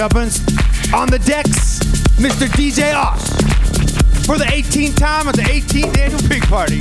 gentlemen, on the decks, Mr. DJ Osh for the 18th time at the 18th annual pig party.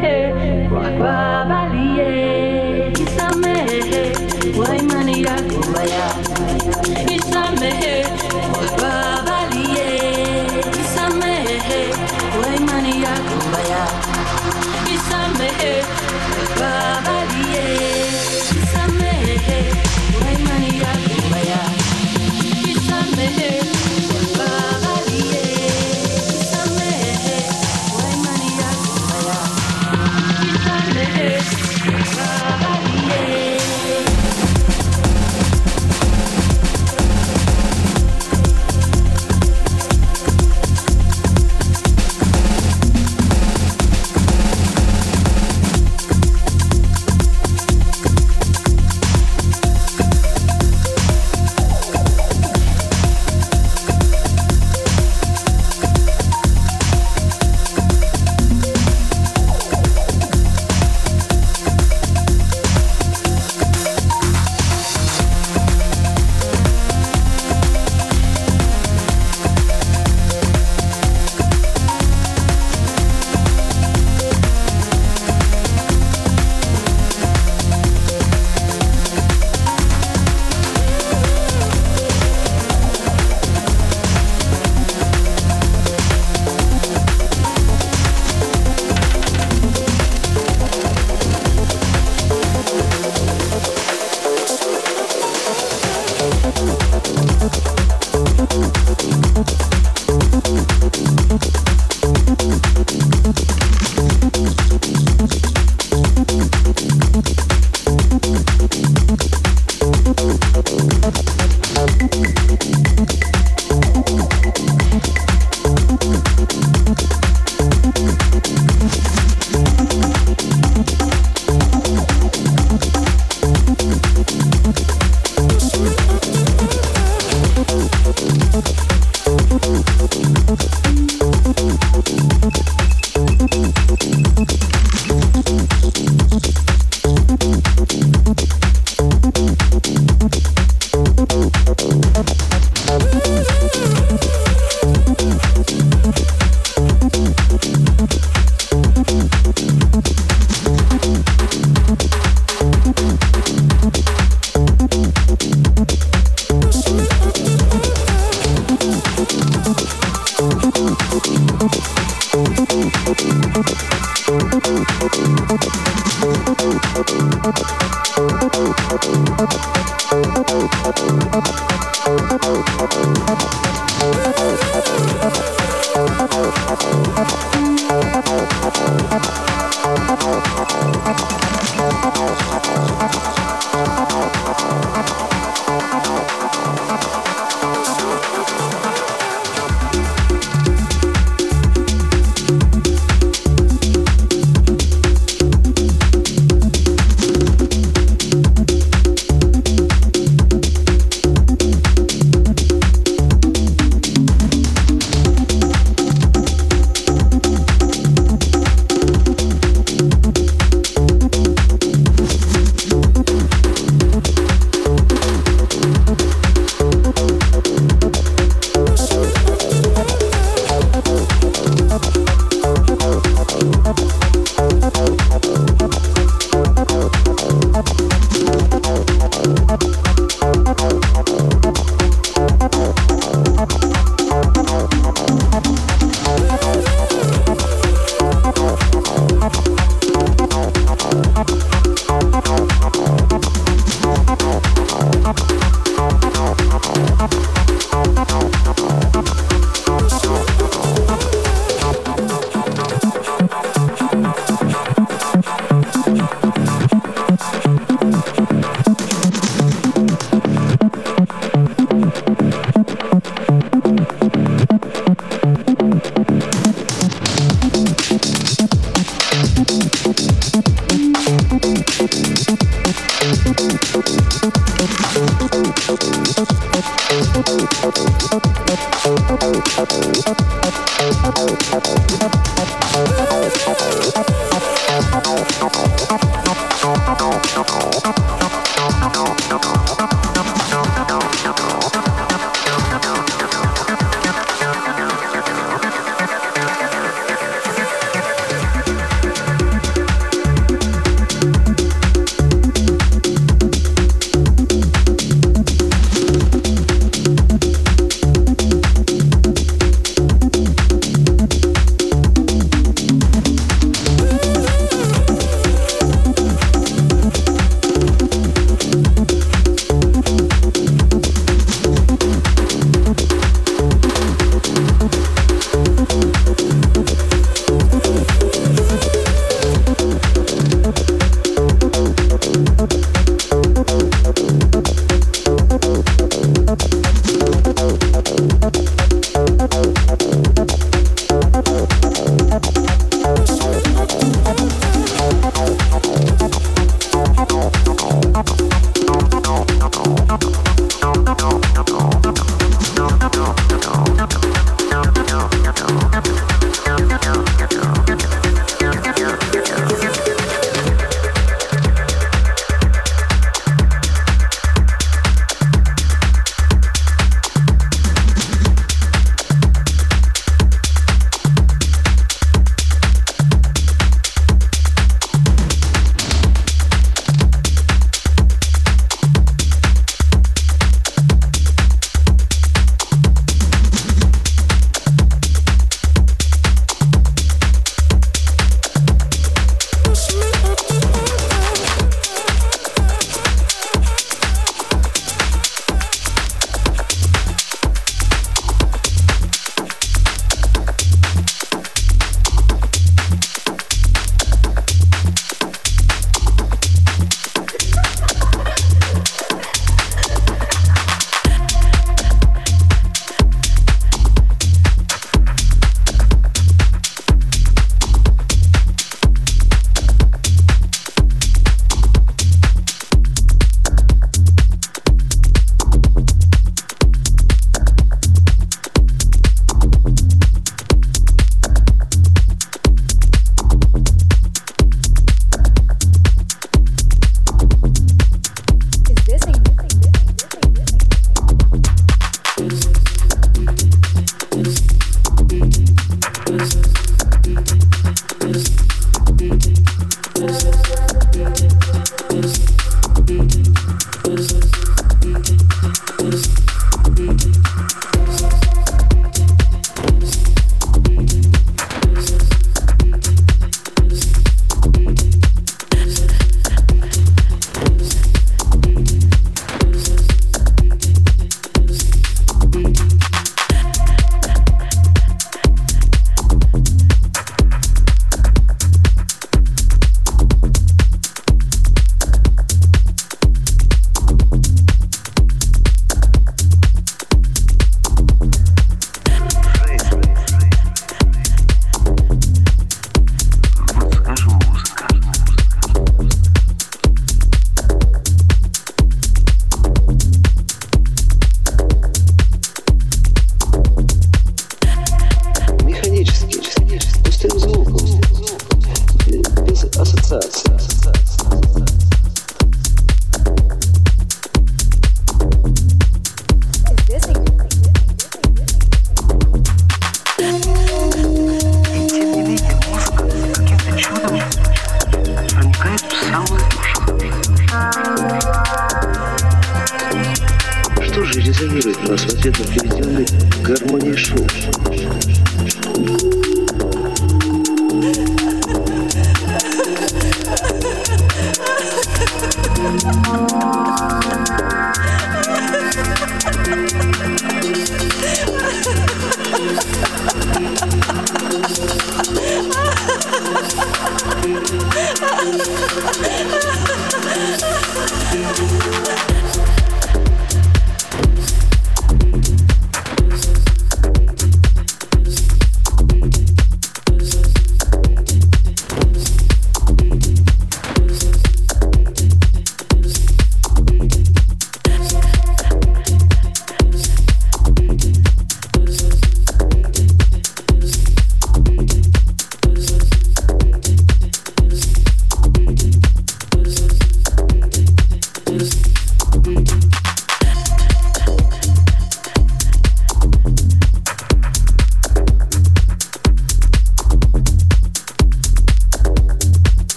Bye.